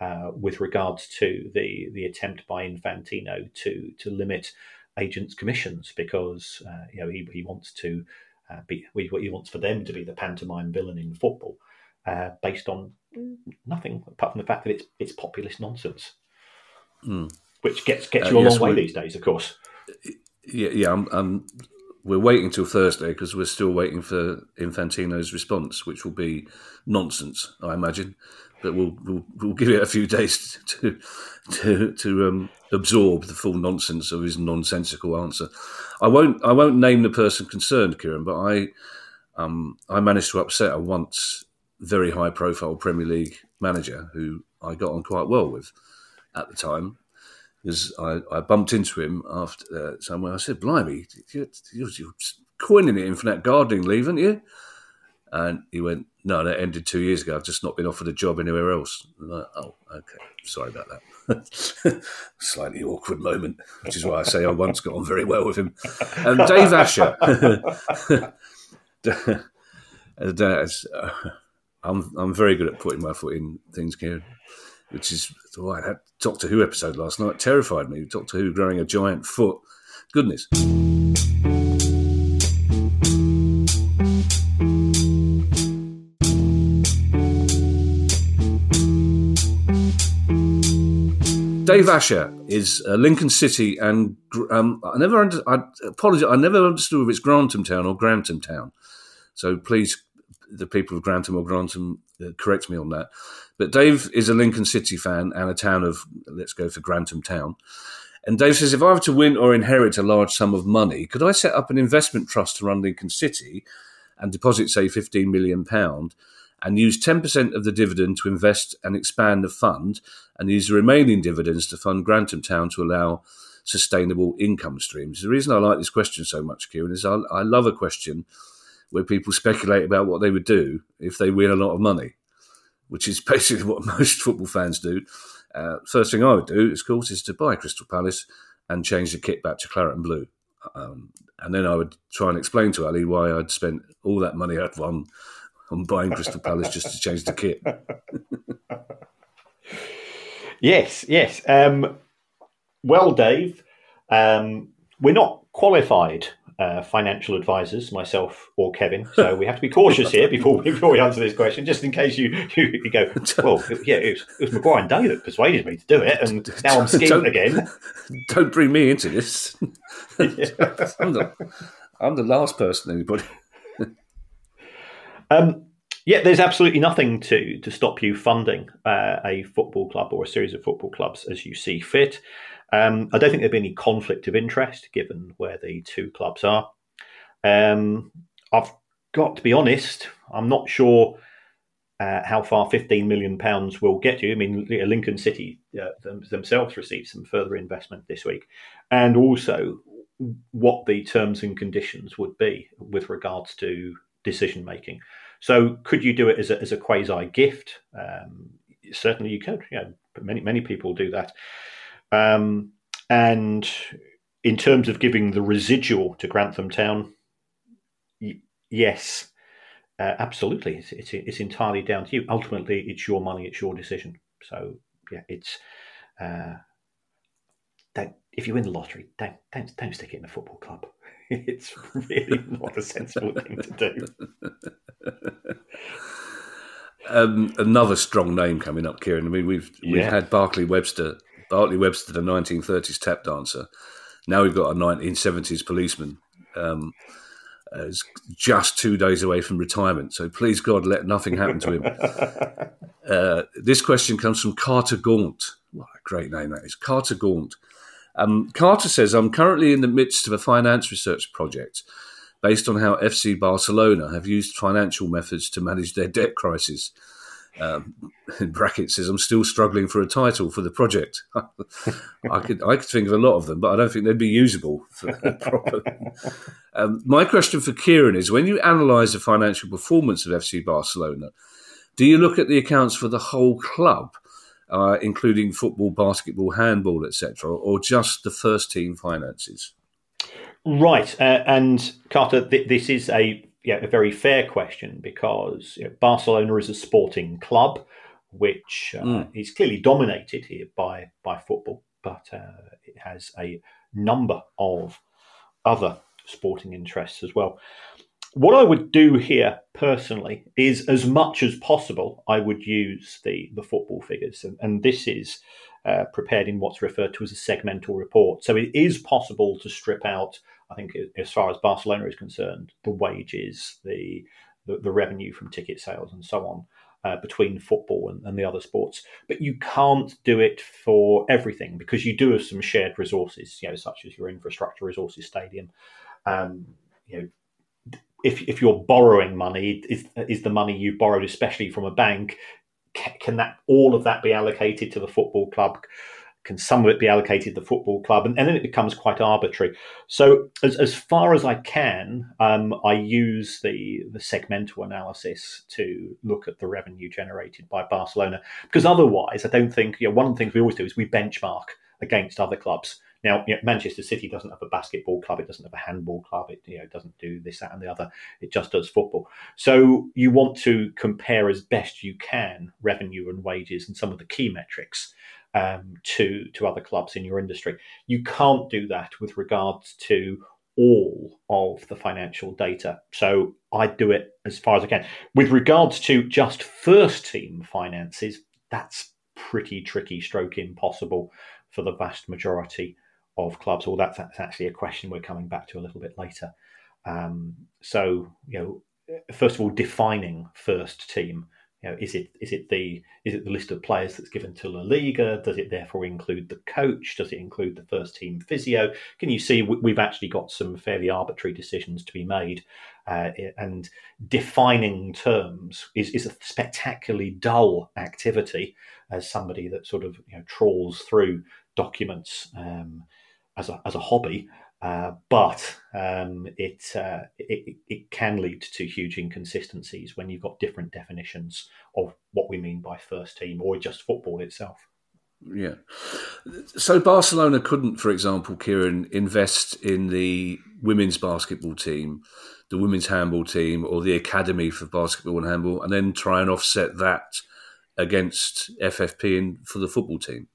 Uh, with regards to the the attempt by Infantino to to limit agents' commissions because uh, you know he, he wants to uh, be, what he wants for them to be the pantomime villain in football, uh, based on nothing apart from the fact that it's it's populist nonsense, Mm. which gets gets Uh, you a yes, long way these days, of course. Yeah, yeah. I'm, I'm, we're waiting till Thursday because we're still waiting for Infantino's response, which will be nonsense, I imagine. But we'll we'll, we'll give it a few days to to to um, absorb the full nonsense of his nonsensical answer. I won't I won't name the person concerned, Kieran, but I um, I managed to upset a once very high profile Premier League manager who I got on quite well with at the time because I, I bumped into him after uh, somewhere. I said, "Blimey, you're, you're, coining it infinite gardening leave, aren't you?" And he went, "No, that ended two years ago. I've just not been offered a job anywhere else." And I, oh, okay, sorry about that. Slightly awkward moment, which is why I say I once got on very well with him. And Dave Asher. Uh, uh, I'm I'm very good at putting my foot in things, Kieran which is why that Doctor Who episode last night terrified me. Doctor Who growing a giant foot. Goodness. Dave Asher is uh, Lincoln City, and um, I never under, I apologize. I never understood if it's Grantham Town or Grantham Town. So please, the people of Grantham or Grantham, uh, correct me on that. But Dave is a Lincoln City fan and a town of, let's go for Grantham Town. And Dave says, if I were to win or inherit a large sum of money, could I set up an investment trust to run Lincoln City and deposit, say, £15 million and use 10% of the dividend to invest and expand the fund and use the remaining dividends to fund Grantham Town to allow sustainable income streams? The reason I like this question so much, Kieran, is I, I love a question where people speculate about what they would do if they win a lot of money which is basically what most football fans do. Uh, first thing I would do, of course, is to buy Crystal Palace and change the kit back to claret and blue. Um, and then I would try and explain to Ali why I'd spent all that money I'd won on buying Crystal Palace just to change the kit. Yes, yes. Um, well, Dave, um, we're not qualified uh, financial advisors, myself or Kevin, so we have to be cautious here before we, before we answer this question, just in case you, you, you go, well, yeah, it was, it was Maguire and Day that persuaded me to do it, and now I'm skint again. Don't bring me into this. I'm, the, I'm the last person anybody. Um, yeah, there's absolutely nothing to to stop you funding uh, a football club or a series of football clubs as you see fit. Um, I don't think there'd be any conflict of interest given where the two clubs are. Um, I've got to be honest, I'm not sure uh, how far 15 million pounds will get you. I mean, Lincoln City uh, them, themselves received some further investment this week, and also what the terms and conditions would be with regards to decision making. So, could you do it as a, as a quasi gift? Um, certainly, you could. Yeah, many many people do that. Um, and in terms of giving the residual to Grantham Town, y- yes, uh, absolutely. It's, it's it's entirely down to you. Ultimately, it's your money. It's your decision. So, yeah, it's. Uh, don't, if you win the lottery, don't, don't don't stick it in a football club. It's really not a sensible thing to do. Um, another strong name coming up, Kieran. I mean, we've we've Yeah. had Barclay Webster, Bartley Webster, the 1930s tap dancer. Now we've got a 1970s policeman. Um, uh, is just two days away from retirement. So please God, let nothing happen to him. Uh, this question comes from Carter Gaunt. What a great name that is, Carter Gaunt. Um, Carter says, I'm currently in the midst of a finance research project based on how FC Barcelona have used financial methods to manage their debt crisis. Um, in brackets says, I'm still struggling for a title for the project. I could I could think of a lot of them, but I don't think they'd be usable. Um, my question for Kieran is: When you analyse the financial performance of FC Barcelona, do you look at the accounts for the whole club, uh, including football, basketball, handball, etc., or just the first team finances? Right, uh, and Carter, th- this is a yeah, a very fair question because you know, Barcelona is a sporting club, which uh, Mm. is clearly dominated here by by football, but uh, it has a number of other sporting interests as well. what I would do here personally is, as much as possible, I would use the the football figures, and, and this is uh, prepared in what's referred to as a segmental report. So it is possible to strip out, I think, as far as Barcelona is concerned, the wages, the the, the revenue from ticket sales, and so on. Uh, between football and, and, the other sports, but you can't do it for everything because you do have some shared resources, you know, such as your infrastructure resources, stadium. Um, you know, if if you're borrowing money, is is the money you borrowed, especially from a bank, can that all of that be allocated to the football club? Can some of it be allocated to the football club? And, and then it becomes quite arbitrary. So, as, as far as I can, um, I use the, the segmental analysis to look at the revenue generated by Barcelona. Because otherwise, I don't think, you know, one of the things we always do is we benchmark against other clubs. Now, you know, Manchester City doesn't have a basketball club, it doesn't have a handball club, it you know doesn't do this, that, and the other. It just does football. So you want to compare as best you can revenue and wages and some of the key metrics um, to to other clubs in your industry. You can't do that with regards to all of the financial data. So I do it as far as I can. With regards to just first team finances, that's pretty tricky, stroke impossible for the vast majority of clubs, or that's, that's actually a question we're coming back to a little bit later. Um, so, you know, first of all, defining first team. You know, is it is it the is it the list of players that's given to La Liga? Does it therefore include the coach? Does it include the first team physio? Can you see we've actually got some fairly arbitrary decisions to be made, uh, and defining terms is is a spectacularly dull activity as somebody that sort of you know, trawls through documents. Um, as a, as a hobby, uh, but um, it, uh, it, it can lead to huge inconsistencies when you've got different definitions of what we mean by first team or just football itself. Yeah. So Barcelona couldn't, for example, Kieran, invest in the women's basketball team, the women's handball team, or the academy for basketball and handball, and then try and offset that against FFP in, for the football team.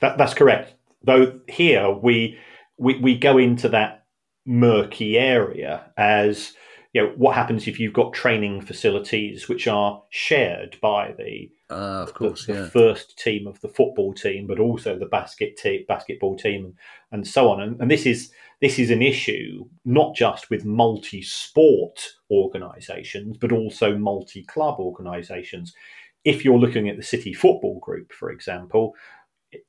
That, that's correct. Though here we we, we go into that murky area as you know what happens if you've got training facilities which are shared by the uh, of course, the, the first team of the football team, but also the basket te- basketball team, and, and so on. And, and, this is this is an issue not just with multi-sport organisations, but also multi-club organisations. If you're looking at the City Football Group, for example,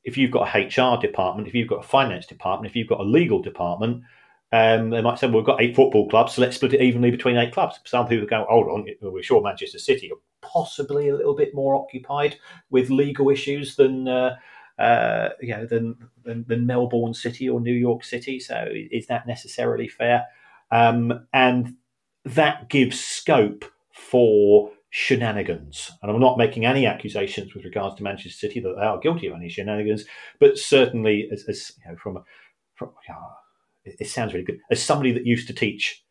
if you've got a HR department, if you've got a finance department, if you've got a legal department, um, they might say, well, we've got eight football clubs, so let's split it evenly between eight clubs. Some people go, hold on, we're sure Manchester City are possibly a little bit more occupied with legal issues than, uh, uh, you know, than, than, than, Melbourne City or New York City. So is that necessarily fair? Um, and that gives scope for shenanigans. And I'm not making any accusations with regards to Manchester City that they are guilty of any shenanigans, but certainly, as, as you know, from, from it, it sounds really good. As somebody that used to teach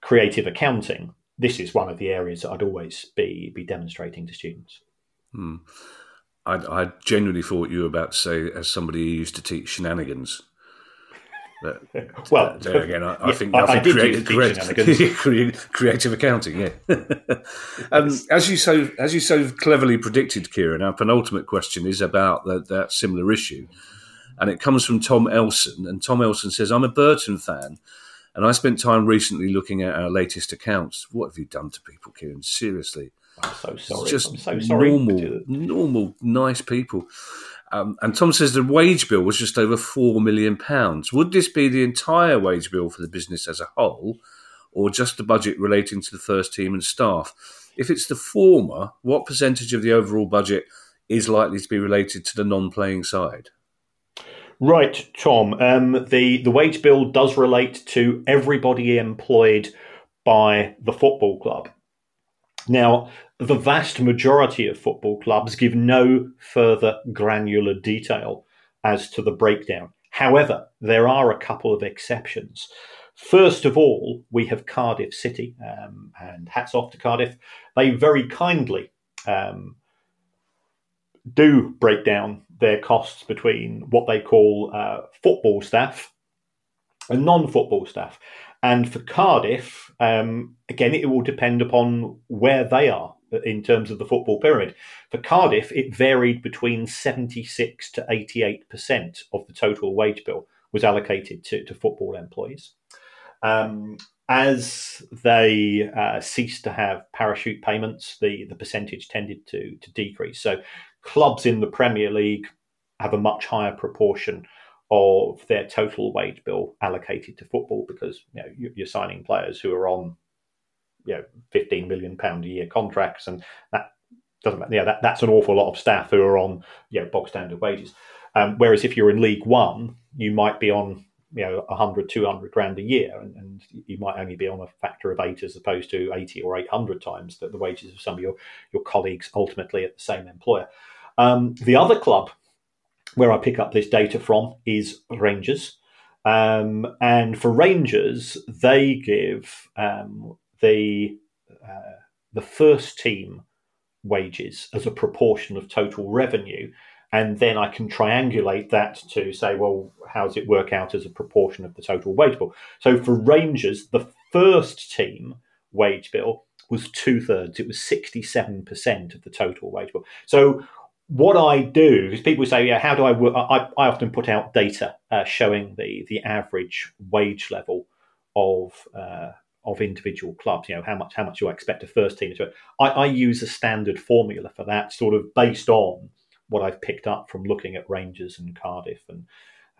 creative accounting, this is one of the areas that I'd always be be demonstrating to students. Hmm. I, I genuinely thought you were about to say, as somebody who used to teach shenanigans. But, well, there again, I, I think I, I creative, creative, creative accounting. Yeah. um, as you so as you so cleverly predicted, Kieran, our penultimate question is about that, that similar issue, and it comes from Tom Elson. And Tom Elson says, "I'm a Burton fan." And I spent time recently looking at our latest accounts. What have you done to people, Kieran? Seriously. I'm so sorry. It's just I'm so sorry. Normal, normal, nice people. Um, and Tom says the wage bill was just over four million pounds. Would this be the entire wage bill for the business as a whole, or just the budget relating to the first team and staff? If it's the former, what percentage of the overall budget is likely to be related to the non-playing side? Right, Tom. Um, the the wage bill does relate to everybody employed by the football club. Now, the vast majority of football clubs give no further granular detail as to the breakdown. However, there are a couple of exceptions. First of all, we have Cardiff City, um, and hats off to Cardiff. They very kindly um, do break down their costs between what they call uh, football staff and non football staff. And for Cardiff, um, again, it will depend upon where they are in terms of the football pyramid. For Cardiff, it varied between 76 to 88% of the total wage bill was allocated to, to football employees. Um, as they uh, ceased to have parachute payments, the, the percentage tended to, to decrease. So clubs in the Premier League have a much higher proportion of their total wage bill allocated to football because you know you're signing players who are on you know 15 million pound a year contracts and that doesn't matter. Yeah, that, that's an awful lot of staff who are on you know bog standard wages. Um, whereas if you're in League One, you might be on you know 100 200 grand a year and, and, you might only be on a factor of eight as opposed to 80 or 800 times the, the wages of some of your, your colleagues ultimately at the same employer um, the other club where i pick up this data from is rangers um, and for rangers they give um, the uh, the first team wages as a proportion of total revenue and then I can triangulate that to say, well, how does it work out as a proportion of the total wage bill? So for Rangers, the first team wage bill was two thirds; it was sixty-seven percent of the total wage bill. So what I do is people say, yeah, how do I work? I, I often put out data uh, showing the the average wage level of uh, of individual clubs. You know how much how much you expect a first team to. I, I use a standard formula for that, sort of based on what I've picked up from looking at Rangers and Cardiff and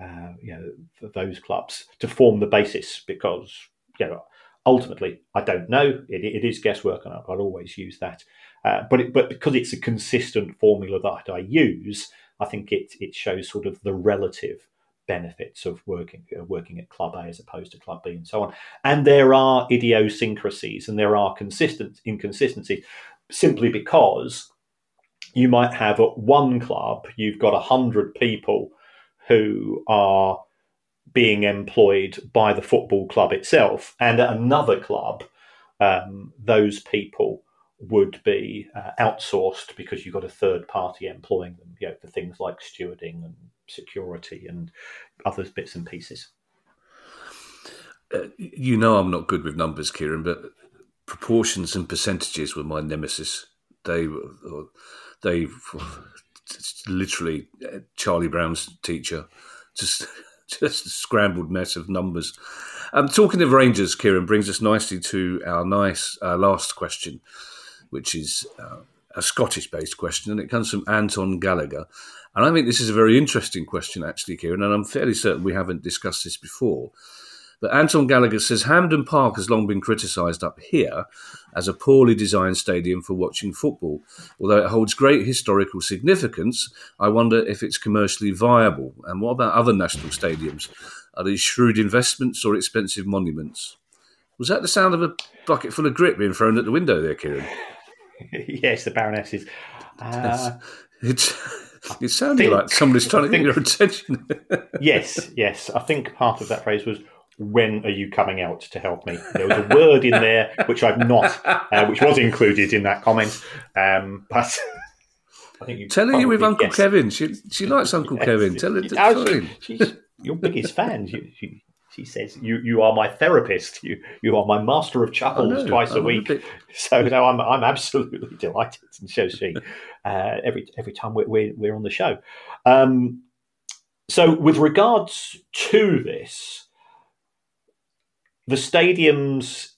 uh, you know those clubs to form the basis because you know ultimately I don't know it, it is guesswork and I'll always use that uh, but it, but because it's a consistent formula that I use I think it it shows sort of the relative benefits of working uh, working at club A as opposed to club B and so on. And there are idiosyncrasies and there are consistent inconsistencies simply because you might have at one club, you've got 100 people who are being employed by the football club itself, and at another club, um, those people would be uh, outsourced because you've got a third party employing them, you know, for things like stewarding and security and other bits and pieces. Uh, you know, I'm not good with numbers, Kieran, but proportions and percentages were my nemesis. They were they literally uh, Charlie Brown's teacher, just just a scrambled mess of numbers. Um, talking of Rangers, Kieran brings us nicely to our nice uh, last question, which is uh, a Scottish-based question, and it comes from Anton Gallagher. And I think this is a very interesting question, actually, Kieran, and I'm fairly certain we haven't discussed this before. But Anton Gallagher says Hampden Park has long been criticised up here as a poorly designed stadium for watching football. Although it holds great historical significance, I wonder if it's commercially viable. And what about other national stadiums? Are these shrewd investments or expensive monuments? Was that the sound of a bucket full of grit being thrown at the window there, Kieran? yes, the Baroness is. Uh, it's, it sounded think, like somebody's trying to think, get your attention. yes, yes. I think part of that phrase was when are you coming out to help me? There was a word in there which I've not, uh, which was included in that comment, um, but. I think you Telling you with Uncle Kevin. She she likes Uncle yes. Kevin. Tell her to she, she's your biggest fan. She, she, she says you you are my therapist. You you are my master of chuckles twice I'm a week. A. So no, I'm I'm absolutely delighted, and so she uh, every every time we're, we're, we're on the show. Um, so with regards to this, the stadiums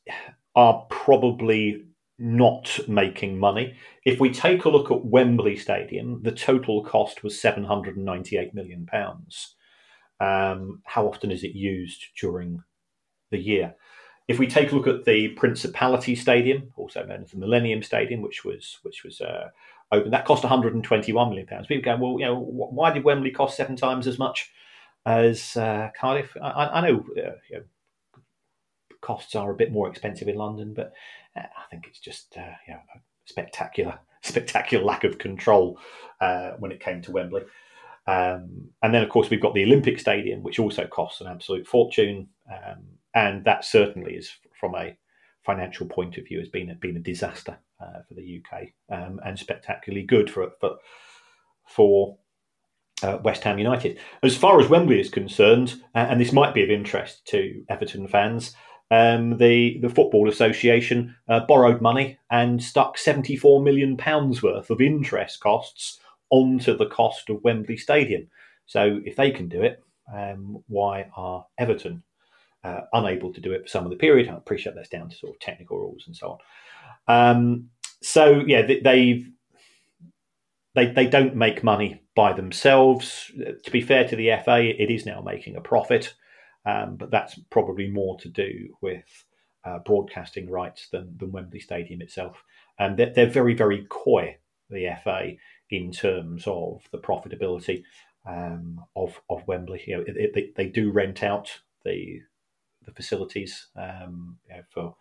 are probably not making money. If we take a look at Wembley Stadium, the total cost was seven hundred and ninety-eight million pounds. Um, how often is it used during the year? If we take a look at the Principality Stadium, also known as the Millennium Stadium, which was which was uh, open, that cost 121 million pounds. People go, well, you know, why did Wembley cost seven times as much as uh, Cardiff? I, I know, uh, you know costs are a bit more expensive in London, but uh, I think it's just uh, you know, a spectacular, spectacular lack of control uh, when it came to Wembley. Um, and then, of course, we've got the Olympic Stadium, which also costs an absolute fortune, um, and that certainly is, from a financial point of view, has been a, been a disaster uh, for the UK, um, and spectacularly good for for, for uh, West Ham United. As far as Wembley is concerned, uh, and this might be of interest to Everton fans, um, the the football association uh, borrowed money and stuck 74 million pounds worth of interest costs onto the cost of Wembley Stadium. So if they can do it, um, why are Everton uh, unable to do it for some of the period? I appreciate that's down to sort of technical rules and so on. Um, so yeah, they, they've they they don't make money by themselves. To be fair to the FA, it is now making a profit, um, but that's probably more to do with uh, broadcasting rights than, than Wembley Stadium itself. And they're, they're, very very coy, the FA, in terms of the profitability um, of of Wembley. You know, it, it, they, they do rent out the the facilities um, you know, for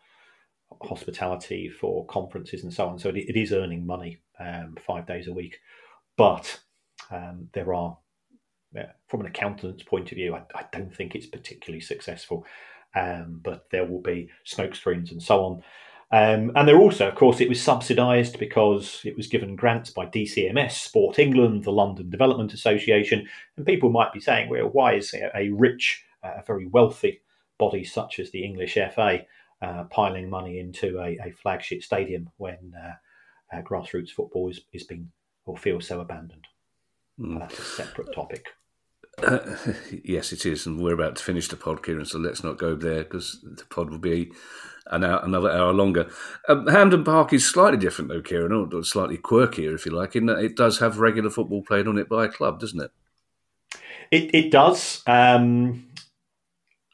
hospitality, for conferences, and so on. So it, it is earning money um, five days a week, but um, there are, yeah, from an accountant's point of view, I, I don't think it's particularly successful. Um, but there will be smoke screens and so on. Um, and there also, of course, it was subsidised because it was given grants by DCMS, Sport England, the London Development Association. And people might be saying, well, why is a rich, uh, a very wealthy body such as the English FA uh, piling money into a, a flagship stadium when uh, uh, grassroots football is, is being or feels so abandoned? Mm. That's a separate topic. Yes, it is, and we're about to finish the pod, Kieran. So let's not go there because the pod will be an hour, another hour longer. Um, Hampden Park is slightly different, though, Kieran, or slightly quirkier, if you like, in that it does have regular football played on it by a club, doesn't it? It, it does. Um,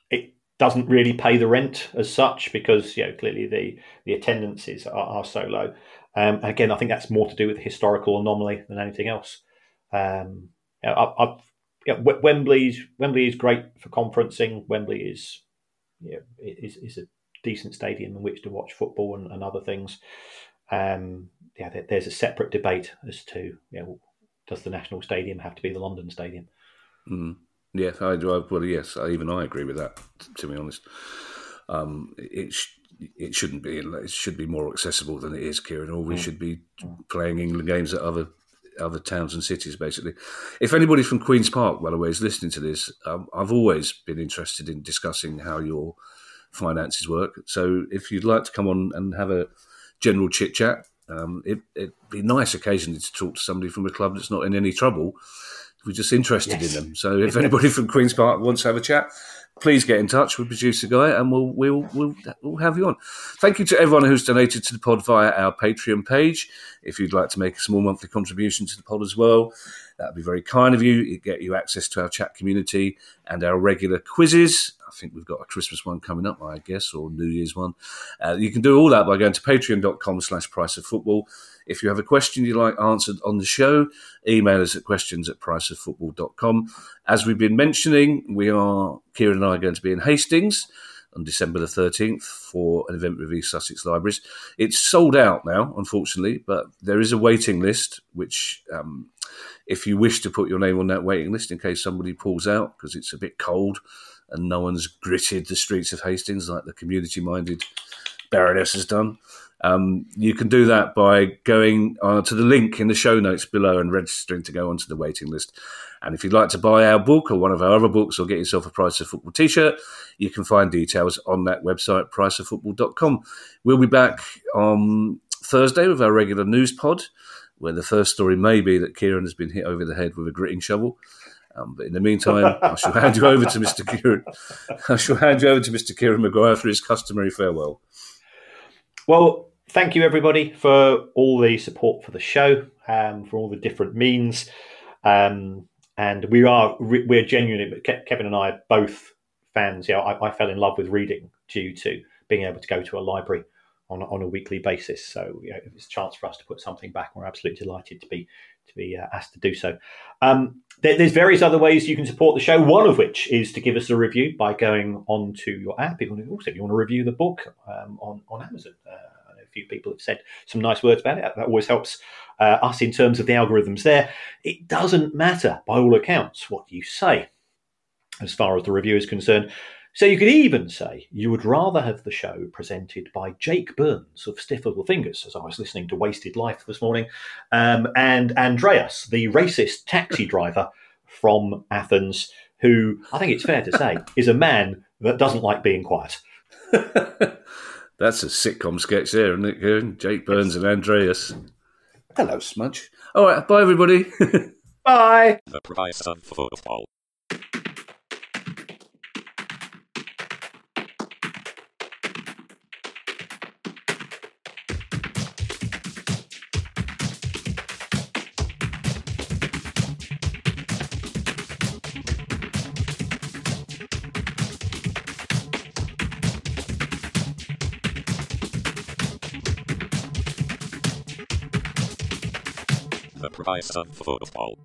it doesn't really pay the rent as such because you know clearly the the attendances are, are so low. Um, again, I think that's more to do with the historical anomaly than anything else. Um, I, I, yeah, Wembley's Wembley is great for conferencing. Wembley is, yeah, is is a decent stadium in which to watch football and, and other things. Um, yeah, there, there's a separate debate as to you know, does the national stadium have to be the London Stadium? Mm. Yes, I, I well, yes, I, even I agree with that. To be honest, um, it it shouldn't be. It should be more accessible than it is, Kieran. Or we mm. should be playing England games at other other towns and cities, basically. If anybody from Queen's Park, by the way, is listening to this, um, I've always been interested in discussing how your finances work. So if you'd like to come on and have a general chit chat, um, it, would be nice occasionally to talk to somebody from a club that's not in any trouble. We're just interested yes. in them. So if anybody from Queen's Park wants to have a chat, please get in touch with producer guy and we'll, we'll we'll we'll have you on. Thank you to everyone who's donated to the pod via our Patreon page. If you'd like to make a small monthly contribution to the pod as well, that'd be very kind of you. It get you access to our chat community and our regular quizzes. I think we've got a Christmas one coming up, I guess, or New Year's one. Uh, you can do all that by going to patreon.com slash price of football. If you have a question you'd like answered on the show, email us at questions at priceoffootball.com. As we've been mentioning, we are, Kieran and I are going to be in Hastings on December the 13th for an event with East Sussex Libraries. It's sold out now, unfortunately, but there is a waiting list, which, um, if you wish to put your name on that waiting list in case somebody pulls out because it's a bit cold and no one's gritted the streets of Hastings like the community minded Baroness has done, um, you can do that by going uh, to the link in the show notes below and registering to go onto the waiting list. And if you'd like to buy our book or one of our other books or get yourself a Price of Football t shirt, you can find details on that website, priceoffootball.com. We'll be back on Thursday with our regular news pod, where the first story may be that Kieran has been hit over the head with a gritting shovel. Um, but in the meantime, I shall hand you over to Mr. Kieran. I shall hand you over to Mr. Kieran Maguire for his customary farewell. Well, thank you everybody for all the support for the show, um, for all the different means, um, and we are we're genuinely. Kevin and I are both fans. Yeah, I, I, fell in love with reading due to being able to go to a library on on a weekly basis. So you know, if it's a chance for us to put something back, we're absolutely delighted to be to be uh, asked to do so. Um, there, there's various other ways you can support the show. One of which is to give us a review by going onto your app. If you also, if you want to review the book um, on on Amazon. Uh, a few people have said some nice words about it. That always helps uh, us in terms of the algorithms there. It doesn't matter, by all accounts, what you say as far as the review is concerned. So you could even say you would rather have the show presented by Jake Burns of Stiff Little Fingers, as I was listening to Wasted Life this morning, um, and Andreas, the racist taxi driver from Athens, who I think it's fair to say is a man that doesn't like being quiet. That's a sitcom sketch there, isn't it, Kieran? Jake Burns and Andreas. Hello, Smudge. All right, bye, everybody. Bye. The price of football. Price of football.